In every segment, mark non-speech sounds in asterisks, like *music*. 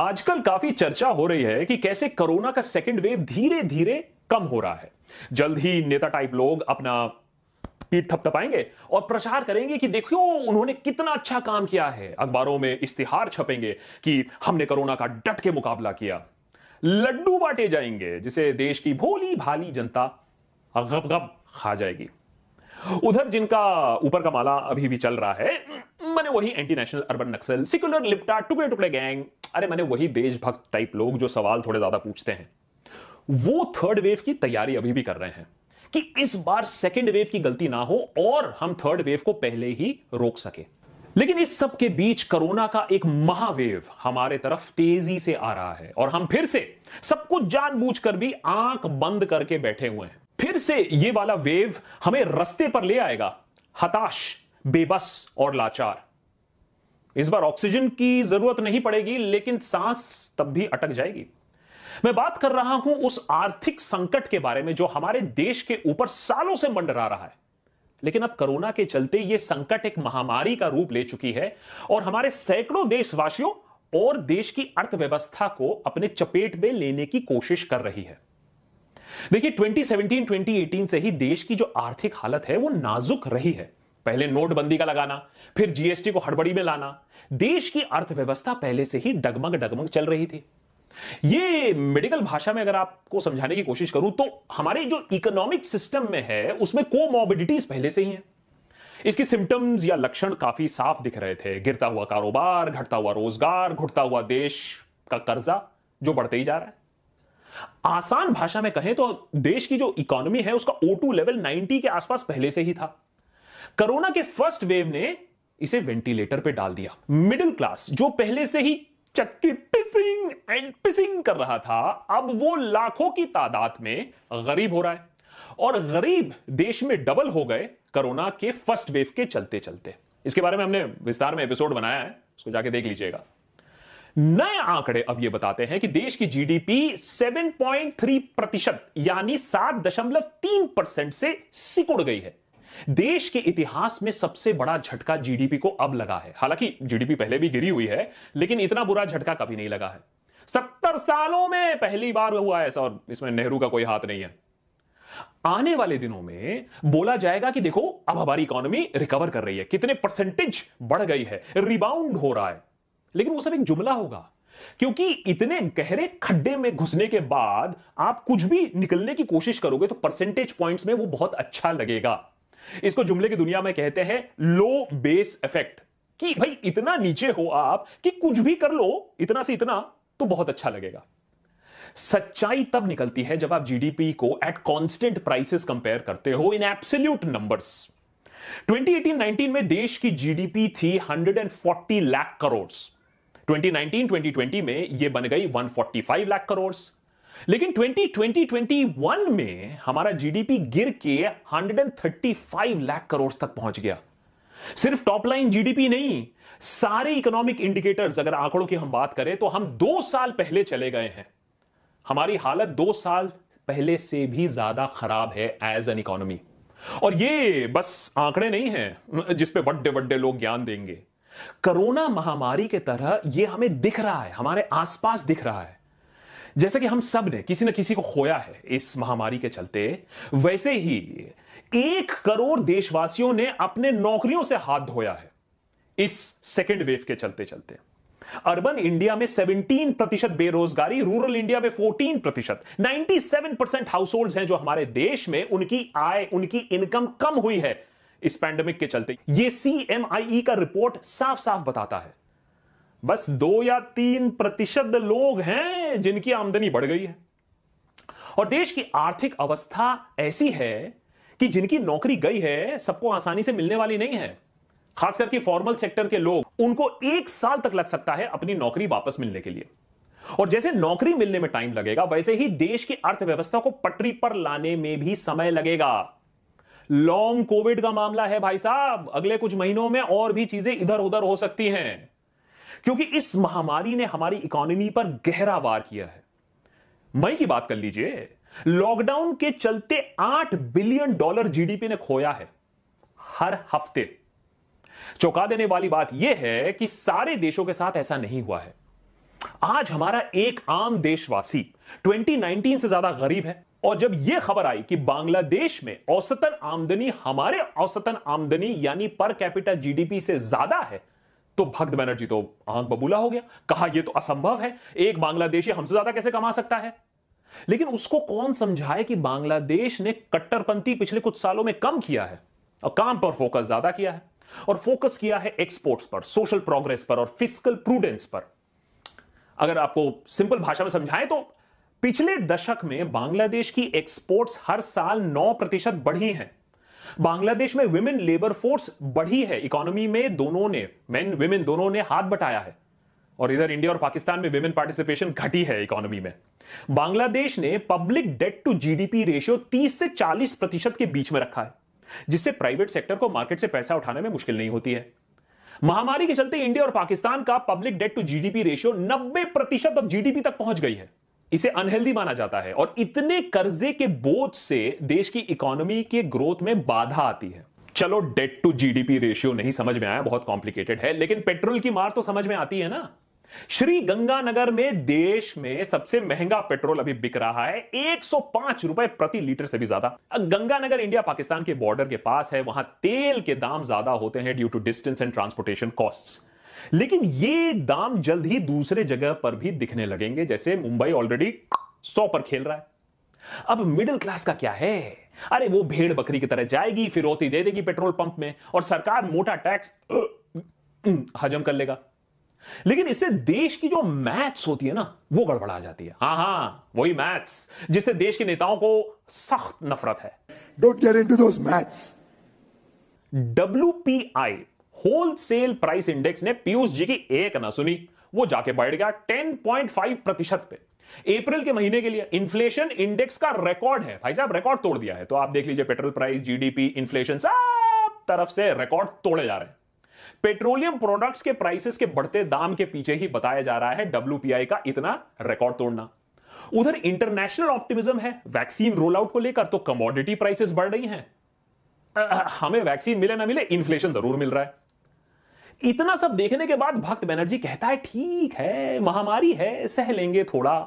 आजकल काफ़ी चर्चा हो रही है कि कैसे कोरोना का सेकेंड वेव धीरे धीरे कम हो रहा है। जल्द ही नेता टाइप लोग अपना पीठ थपथपाएँगे और प्रचार करेंगे कि देखियो उन्होंने कितना अच्छा काम किया है। अखबारों में इश्तिहार छपेंगे कि हमने कोरोना का डट के मुकाबला किया। लड्डू बांटे जाएँगे, जिसे देश की भोली भाली जनता गप गप खा जाएगी। उधर जिनका ऊपर का माला अभी भी चल रहा है, मैंने वही anti national urban Naxal sickular लिप्टा टुकड़े टुकड़े गैंग अरे मैंने वही देशभक्त टाइप लोग जो सवाल थोड़े ज़्यादा पूछते हैं। वो थर्ड वेव की तैयारी अभी भी कर रहे हैं कि इस बार सेकेंड वेव की गलती ना हो और हम थर्ड वेव को पहले ही रोक सके। लेकिन इस सब के बीच कोरोना का एक महावेव हमारे तरफ़ तेज़ी से आ रहा है और हम फिर से सब कुछ जानबूझकर भी आँख बंद करके बैठे हुए हैं। फिर से ये वाला वेव हमें रस्ते पर ले आएगा। हताश, बेबस और लाचार। इस बार ऑक्सीजन की ज़रूरत नहीं पड़ेगी, लेकिन सांस तब भी अटक जाएगी। मैं बात कर रहा हूँ उस आर्थिक संकट के बारे में जो हमारे देश के ऊपर सालों से मंडरा रहा है। लेकिन अब कोरोना के चलते यह संकट एक महामारी का रूप ले चुकी है और हमारे सैकड़ों देशवासियों और देश की अर्थव्यवस्था को अपने चपेट में लेने की कोशिश कर रही है। देखिए 2017 2018 से ही देश की जो आर्थिक हालत है, वो नाजुक रही है। पहले नोटबंदी का लगाना, फिर जीएसटी को हड़बड़ी में लाना। देश की अर्थव्यवस्था पहले से ही डगमग डगमग चल रही थी। ये मेडिकल भाषा में अगर आपको समझाने की कोशिश करूँ तो हमारे जो इकोनॉमिक सिस्टम में है, उसमें कोमोबिडिटीज पहले से ही है। इसकी सिम्टम्स या लक्षण काफ़ी साफ़ दिख रहे थे। गिरता हुआ कारोबार, घटता हुआ रोज़गार, घुटता हुआ देश का कर्जा, जो बढ़ते ही जा रहा है। आसान भाषा में कहें तो देश की जो इकोनॉमी है, उसका ओ लेवल 90 के आसपास पहले से ही था। कोरोना के फ़र्स्ट वेव ने इसे वेंटिलेटर पे डाल दिया। मिडिल क्लास जो पहले से ही चक्की पिसिंग एंड पिसिंग कर रहा था, अब वो लाखों की तादाद में गरीब हो रहा है। और गरीब देश में डबल हो गए कोरोना के फ़र्स्ट वेव के चलते चलते इसके बारे में हमने विस्तार में एपिसोड बनाया है, उसको जाके देख लीजिएगा। नए आंकड़े अब यह बताते हैं कि देश की जीडीपी 7.3 प्रतिशत, यानी 7.3 परसेंट से सिकुड़ गई है। देश के इतिहास में सबसे बड़ा झटका जीडीपी को अब लगा है। हालाँकि जीडीपी पहले भी गिरी हुई है, लेकिन इतना बुरा झटका कभी नहीं लगा है। सत्तर सालों में पहली बार हुआ है और इसमें नेहरू का कोई हाथ नहीं है। आने वाले दिनों में बोला जाएगा कि देखो, अब हमारी इकोनॉमी रिकवर कर रही है। कितने परसेंटेज बढ़ गई है, रिबाउंड हो रहा है। लेकिन वो सब एक जुमला होगा। क्योंकि इतने गहरे खड्डे में घुसने के बाद आप कुछ भी निकलने की कोशिश करोगे तो परसेंटेज पॉइंट्स में वो बहुत अच्छा लगेगा। इसको जुमले की दुनिया में कहते हैं लो बेस इफ़ेक्ट कि भाई इतना नीचे हो आप कि कुछ भी कर लो, इतना से इतना तो बहुत अच्छा लगेगा। सच्चाई तब निकलती है जब आप जीडीपी को एट कांस्टेंट प्राइसेस कंपेयर करते हो इन एब्सोल्यूट नंबर्स 2018-19 में देश की जीडीपी थी 140 लाख करोड़ 2019-2020 में यह बन गई 145 लाख करोड़ लेकिन 2020-21 में हमारा जीडीपी गिर के 135 लाख करोड़ तक पहुँच गया। सिर्फ़ टॉप लाइन जीडीपी नहीं, सारे इकोनॉमिक इंडिकेटर्स अगर आंकड़ों की हम बात करें तो हम दो साल पहले चले गए हैं। हमारी हालत दो साल पहले से भी ज़्यादा खराब है एज एन इकोनॉमी और ये बस आंकड़े नहीं हैं जिसपे बड्डे बड्डे लोग ज्ञान देंगे। कोरोना महामारी के तरह ये हमें दिख रहा है, हमारे आसपास दिख रहा है। जैसे कि हम सबने, किसी न किसी को खोया है इस महामारी के चलते, वैसे ही एक करोड़ देशवासियों ने अपने नौकरियों से हाथ धोया है इस सेकेंड वेव के चलते चलते। अर्बन इंडिया में 17 प्रतिशत बेरोजगारी, रूरल इंडिया में 14 प्रतिशत। 97 परसेंट हाउस होल्ड हैं जो हमारे देश में, उनकी आय, उनकी इनकम कम हुई है। इस पैंडमिक के चलते। यह सीएमआई का रिपोर्ट साफ़ साफ़ बताता है। बस दो या तीन प्रतिशत लोग हैं जिनकी आमदनी बढ़ गई है। और देश की आर्थिक अवस्था ऐसी है कि जिनकी नौकरी गई है, सबको आसानी से मिलने वाली नहीं है। खास करके फॉर्मल सेक्टर के लोग, उनको एक साल तक लग सकता है अपनी नौकरी वापस मिलने के लिए। और जैसे नौकरी मिलने में टाइम लगेगा, वैसे ही देश की अर्थव्यवस्था को पटरी पर लाने में भी समय लगेगा। लॉन्ग कोविड का मामला है भाई साहब। अगले कुछ महीनों में और भी चीज़ें इधर उधर हो सकती हैं। क्योंकि इस महामारी ने हमारी इकोनॉमी पर गहरा वार किया है। मई की बात कर लीजिए लॉकडाउन के चलते आठ बिलियन डॉलर जीडीपी ने खोया है हर हफ़्ते। चौंका देने वाली बात यह है कि सारे देशों के साथ ऐसा नहीं हुआ है। आज हमारा एक आम देशवासी 2019 से ज़्यादा गरीब है। और जब यह खबर आई कि बांग्लादेश में औसतन आमदनी, हमारे औसतन आमदनी यानी पर कैपिटल जीडीपी से ज़्यादा है तो भक्त बनर्जी तो आँख बबूला हो गया। कहा यह तो असंभव है। एक बांग्लादेशी हमसे ज़्यादा कैसे कमा सकता है? लेकिन उसको कौन समझाए कि बांग्लादेश ने कट्टरपंथी पिछले कुछ सालों में कम किया है और काम पर फोकस ज़्यादा किया है और फोकस किया है एक्सपोर्ट्स पर सोशल प्रोग्रेस पर और फ़िज़िकल प्रूडेंस पर। अगर आपको सिंपल भाषा में समझाएँ तो पिछले दशक में बांग्लादेश की एक्सपोर्ट्स हर साल 9 प्रतिशत बढ़ी हैं। बांग्लादेश में विमेन लेबर फोर्स बढ़ी है। इकोनॉमी में दोनों ने मेन विमेन दोनों ने हाथ बटाया है। और इधर इंडिया और पाकिस्तान में विमेन पार्टिसिपेशन घटी है इकोनॉमी में। बांग्लादेश ने public debt to GDP ratio 30 से 40 प्रतिशत के बीच में रखा है, जिससे प्राइवेट सेक्टर को मार्केट से पैसा उठाने में मुश्किल नहीं होती है। महामारी के चलते इंडिया और पाकिस्तान का public debt to GDP ratio 90 प्रतिशत ऑफ़ जीडीपी तक पहुँच गई है। इसे अनहेल्दी माना जाता है और इतने कर्जे के बोझ से देश की इकोनॉमी के ग्रोथ में बाधा आती है। चलो डेट टू जीडीपी रेशियो नहीं समझ में आया, बहुत कॉम्प्लिकेटेड है, लेकिन पेट्रोल की मार तो समझ में आती है ना। श्री गंगानगर में देश में सबसे महँगा पेट्रोल अभी बिक रहा है 105 रुपए प्रति लीटर से भी ज़्यादा। गंगानगर इंडिया पाकिस्तान के बॉर्डर के पास है, वहाँ तेल के दाम ज़्यादा होते हैं due to distance and transportation costs लेकिन ये दाम जल्द ही दूसरे जगह पर भी दिखने लगेंगे जैसे मुंबई ऑलरेडी सौ पर खेल रहा है। अब मिडिल क्लास का क्या है? अरे वो भेड़ बकरी की तरह जाएगी फिरौती दे देगी पेट्रोल पंप में और सरकार मोटा टैक्स हजम कर लेगा। लेकिन इससे देश की जो मैथ्स होती है ना वो गड़बड़ा जाती है। हाँ हाँ वही मैथ्स जिससे देश के नेताओं को सख्त नफरत है। Don't get into those maths W P I wholesale price index ने पीयूष जी की एक ना सुनी। वो जाके बैठ गया 10.5 प्रतिशत पे। अप्रैल के महीने के लिए इन्फ्लेशन इंडेक्स का रिकॉर्ड है। भाई साहब रिकॉर्ड तोड़ दिया है। तो आप देख लीजिए पेट्रोल प्राइस जीडीपी इन्फ्लेशन सब तरफ़ से रिकॉर्ड तोड़े जा रहे हैं। पेट्रोलियम प्रोडक्ट्स के प्राइसेस के बढ़ते दाम के पीछे ही बताया जा रहा है डब्ल्यूपीआई का इतना रिकॉर्ड तोड़ना। उधर इंटरनेशनल ऑप्टिमिज्म है। वैक्सीन रोल आउट को लेकर तो कमोडिटी प्राइसेस बढ़ रही हैं। *clears throat* हमें वैक्सीन मिले ना मिले इन्फ्लेशन ज़रूर मिल रहा है। इतना सब देखने के बाद भक्त बनर्जी कहता है, ठीक है, महामारी है, सह लेंगे थोड़ा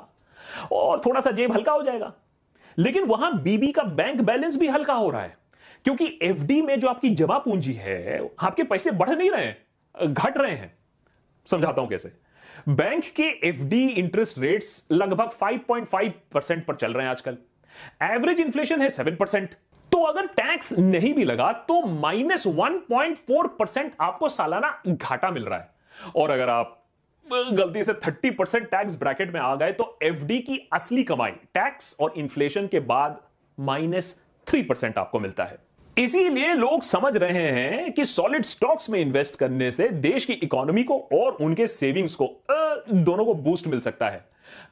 और थोड़ा सा जेब हल्का हो जाएगा। लेकिन वहाँ बीबी का बैंक बैलेंस भी हल्का हो रहा है, क्योंकि एफडी में जो आपकी जमा पूंजी है, आपके पैसे बढ़ नहीं रहे घट रहे हैं। समझाता हूँ कैसे? बैंक के एफडी इंटरेस्ट रेट्स लगभग 5.5 परसेंट पर चल रहे हैं आजकल। एवरेज इन्फ्लेशन है 7 परसेंट अगर टैक्स नहीं भी लगा तो minus one point four percent आपको सालाना घाटा मिल रहा है। और अगर आप गलती से 30 परसेंट टैक्स ब्रैकेट में आ गए तो एफडी की असली कमाई टैक्स और इन्फ्लेशन के बाद माइनस थ्री परसेंट आपको मिलता है। इसीलिए लोग समझ रहे हैं कि सॉलिड स्टॉक्स में इन्वेस्ट करने से देश की इकोनॉमी को और उनके सेविंग्स को दोनों को बूस्ट मिल सकता है।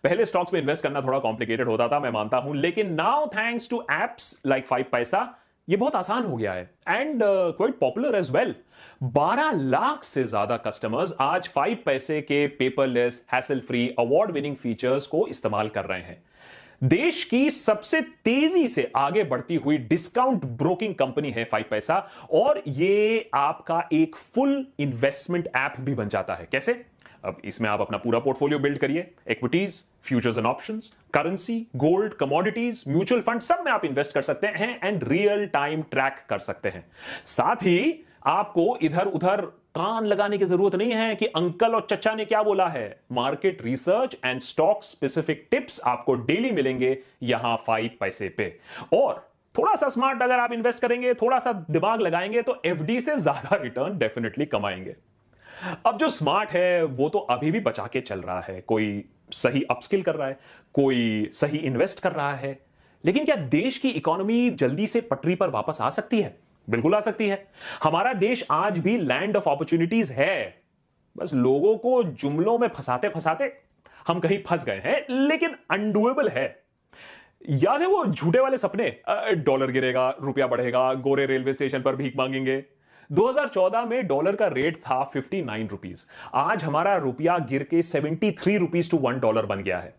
पहले स्टॉक्स में इन्वेस्ट करना थोड़ा कॉम्प्लिकेटेड होता था, मैं मानता हूँ, लेकिन now thanks to apps like five paisa ये बहुत आसान हो गया है and quite popular as well 12 lakh से ज़्यादा कस्टमर्स आज फाइव पैसे के paperless hassle free award winning features को इस्तेमाल कर रहे हैं। देश की सबसे तेज़ी से आगे बढ़ती हुई डिस्काउंट ब्रोकिंग कंपनी है फाइव पैसा और ये आपका एक फुल इन्वेस्टमेंट ऐप भी बन जाता है। कैसे? अब इसमें आप अपना पूरा पोर्टफोलियो बिल्ड करिए equities futures and options currency gold commodities mutual fund सब में आप इन्वेस्ट कर सकते हैं एंड रियल टाइम ट्रैक कर सकते हैं। साथ ही आपको इधर उधर कान लगाने की ज़रूरत नहीं है कि अंकल और चचा ने क्या बोला है। Market research and stock specific tips आपको डेली मिलेंगे यहाँ फाइव पैसे पे। और थोड़ा सा स्मार्ट अगर आप इन्वेस्ट करेंगे, थोड़ा सा दिमाग लगाएँगे तो एफडी से ज़्यादा रिटर्न डेफिनेटली कमाएँगे। अब जो स्मार्ट है, वो तो अभी भी बचा के चल रहा है। कोई सही अपस्किल कर रहा है, कोई सही इन्वेस्ट कर रहा है। लेकिन क्या देश की इकोनॉमी जल्दी से पटरी पर वापस आ सकती है? बिल्कुल आ सकती है। हमारा देश आज भी लैंड ऑफ़ अपॉर्चुनिटीज़ है। बस लोगों को जुमलों में फंसाते फंसाते हम कहीं फंस गए हैं, लेकिन अनडुएबल है। याद है वो झूठे वाले सपने? डॉलर गिरेगा, रुपया बढ़ेगा, गोरे रेलवे स्टेशन पर भीख मांगेंगे। 2014 में डॉलर का रेट था 59 रुपीज़ आज हमारा रुपया गिर के 73 रुपीज़ टू वन डॉलर बन गया है।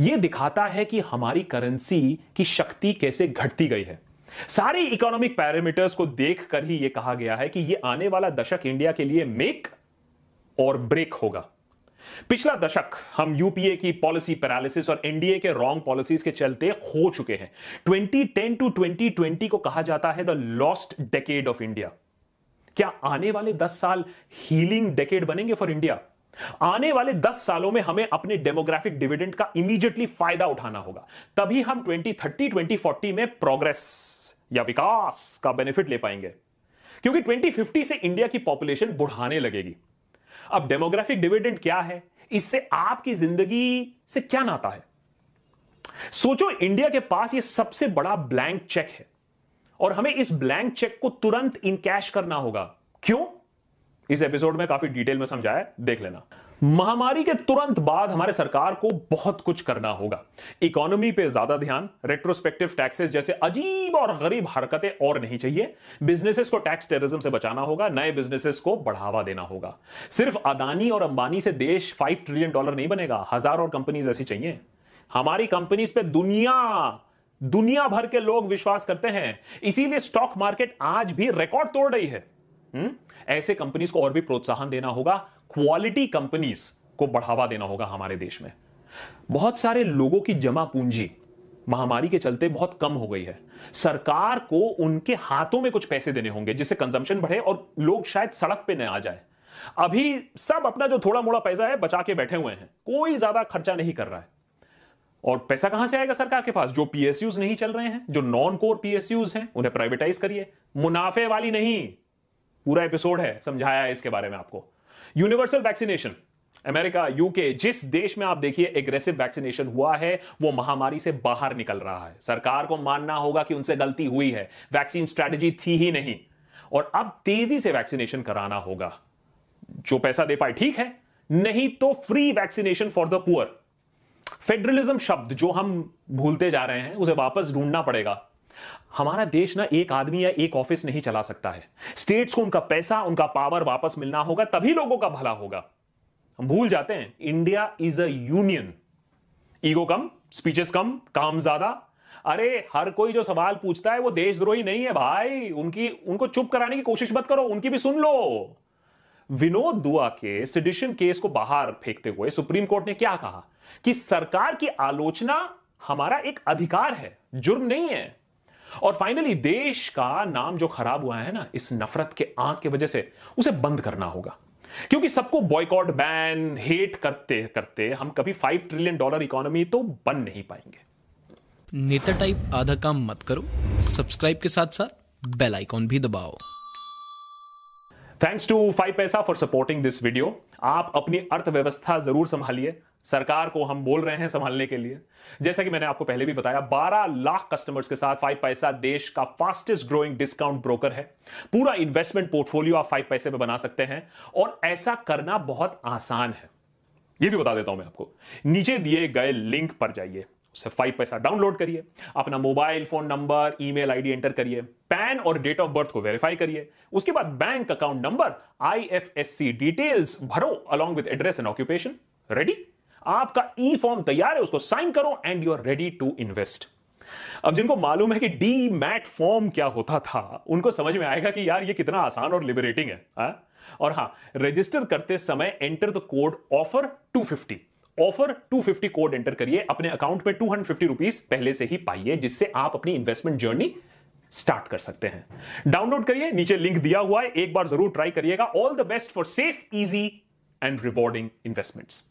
यह दिखाता है कि हमारी करेंसी की शक्ति कैसे घटती गई है। सारे इकोनॉमिक पैरामीटर्स को देखकर ही यह कहा गया है कि यह आने वाला दशक इंडिया के लिए मेक और ब्रेक होगा। पिछला दशक हम यूपीए की पॉलिसी पैरालिसिस और एनडीए के रॉन्ग पॉलिसीज़ के चलते खो चुके हैं। 2010 टू 2020 को कहा जाता है the lost decade of India क्या आने वाले 10 साल हीलिंग डेकेड बनेंगे फॉर इंडिया आने वाले 10 सालों में हमें अपने डेमोग्राफिक डिविडेंड का इमीडिएटली फ़ायदा उठाना होगा। तभी हम 2030 2040 में प्रोग्रेस या विकास का बेनिफिट ले पाएँगे। क्योंकि 2050 से इंडिया की पॉपुलेशन बढ़ाने लगेगी। अब डेमोग्राफिक डिविडेंड क्या है? इससे आपकी ज़िंदगी से क्या नाता है? सोचो इंडिया के पास यह सबसे बड़ा ब्लैंक चेक है। और हमें इस ब्लैंक चेक को तुरंत इन कैश करना होगा। क्यों? इस एपिसोड में काफ़ी डिटेल में समझाया देख लेना। महामारी के तुरंत बाद हमारे सरकार को बहुत कुछ करना होगा। इकोनॉमी पे ज़्यादा ध्यान रेट्रोस्पेक्टिव टैक्सेस जैसे अजीब और गरीब हरकतें और नहीं चाहिए। बिजनेसेस को टैक्स टेररिज्म से बचाना होगा, नए बिजनेसेस को बढ़ावा देना होगा। सिर्फ़ अदानी और अंबानी से देश फाइव ट्रिलियन डॉलर नहीं बनेगा, हज़ार और कंपनीज़ ऐसी चाहिए। हमारी कंपनीज़ पे दुनिया दुनिया भर के लोग विश्वास करते हैं। इसीलिए स्टॉक मार्केट आज भी रिकॉर्ड तोड़ रही है। हुँ? हम्म? ऐसे कंपनीज़ को और भी प्रोत्साहन देना होगा। क्वालिटी कंपनीज़ को बढ़ावा देना होगा हमारे देश में। बहुत सारे लोगों की जमा पूंजी महामारी के चलते बहुत कम हो गई है। सरकार को उनके हाथों में कुछ पैसे देने होंगे जिससे कंजम्पशन बढ़े और लोग शायद सड़क पे न आ जाए। अभी सब अपना जो थोड़ा मोड़ा पैसा है बचा के बैठे हुए हैं। कोई ज़्यादा खर्चा नहीं कर रहा है। और पैसा कहाँ से आएगा सरकार के पास? जो पीएसयूज नहीं चल रहे हैं, जो नॉन कोर पीएसयूज हैं, उन्हें प्राइवेटाइज करिए। मुनाफे वाली नहीं। पूरा एपिसोड है, समझाया है इसके बारे में आपको। यूनिवर्सल वैक्सीनेशन अमेरिका यूके जिस देश में आप देखिए एग्रेसिव वैक्सीनेशन हुआ है, वो महामारी से बाहर निकल रहा है। सरकार को मानना होगा कि उनसे गलती हुई है। वैक्सीन स्ट्रैटेजी थी ही नहीं। और अब तेज़ी से वैक्सीनेशन कराना होगा। जो पैसा दे पाए, ठीक है। नहीं तो free vaccination for the poor federalism शब्द जो हम भूलते जा रहे हैं, उसे वापस ढूंढना पड़ेगा। हमारा देश ना एक आदमी या एक ऑफ़िस नहीं चला सकता है। स्टेट्स को उनका पैसा, उनका पावर वापस मिलना होगा, तभी लोगों का भला होगा। हम भूल जाते हैं, India is a union. Ego come, speeches कम, काम ज़्यादा। अरे, हर कोई जो सवाल पूछता है, वो देशद्रोही नहीं है भाई। उनकी, उनको चुप कराने की कोशिश मत करो, उनकी भी सुन लो। विनोद दुआ के सिडिशन केस को बाहर फेंकते हुए सुप्रीम कोर्ट ने क्या कहा? कि सरकार की आलोचना हमारा एक अधिकार है, जुर्म नहीं है। और फाइनली देश का नाम जो खराब हुआ है ना, इस नफरत के आँख की वजह से उसे बंद करना होगा। क्योंकि सबको बॉयकॉट बैन हेट करते करते हम कभी फाइव ट्रिलियन डॉलर इकोनॉमी तो बन नहीं पाएँगे। नेता टाइप आधा काम मत करो। सब्सक्राइब के साथ साथ बेल आइकॉन भी दबाओ। Thanks to five paisa for supporting this video आप अपनी अर्थव्यवस्था ज़रूर संभालिए। सरकार को हम बोल रहे हैं संभालने के लिए। जैसा कि मैंने आपको पहले भी बताया 12 लाख कस्टमर्स के साथ फाइव पैसा देश का फास्टेस्ट ग्रोइंग डिस्काउंट ब्रोकर है। पूरा इन्वेस्टमेंट पोर्टफोलियो आप फाइव पैसे में बना सकते हैं और ऐसा करना बहुत आसान है। यह भी बता देता हूँ मैं आपको। नीचे दिए गए लिंक पर जाइए। उसे फाइव पैसा डाउनलोड करिए अपना mobile phone number email ID enter करिए पैन और डेट ऑफ़ बर्थ को वेरीफाई करिए उसके बाद bank account number IFSC details भरो along with address and occupation ready आपका ई फॉर्म तैयार है, उसको साइन करो and you are ready to invest अब जिनको मालूम है कि डी मैट फॉर्म क्या होता था, उनको समझ में आएगा कि यार ये कितना आसान और लिबरेटिंग है, हा? और हाँ रजिस्टर करते समय enter the code offer 250 offer 250 code enter करिए, अपने अकाउंट में टू हंड्रेड पहले से ही पाइए, जिससे आप अपनी इन्वेस्टमेंट जर्नी स्टार्ट कर सकते हैं। डाउनलोड करिए, नीचे लिंक दिया हुआ है, एक बार ज़रूर ट्राई करिएगा। All the best for safe easy and rewarding investments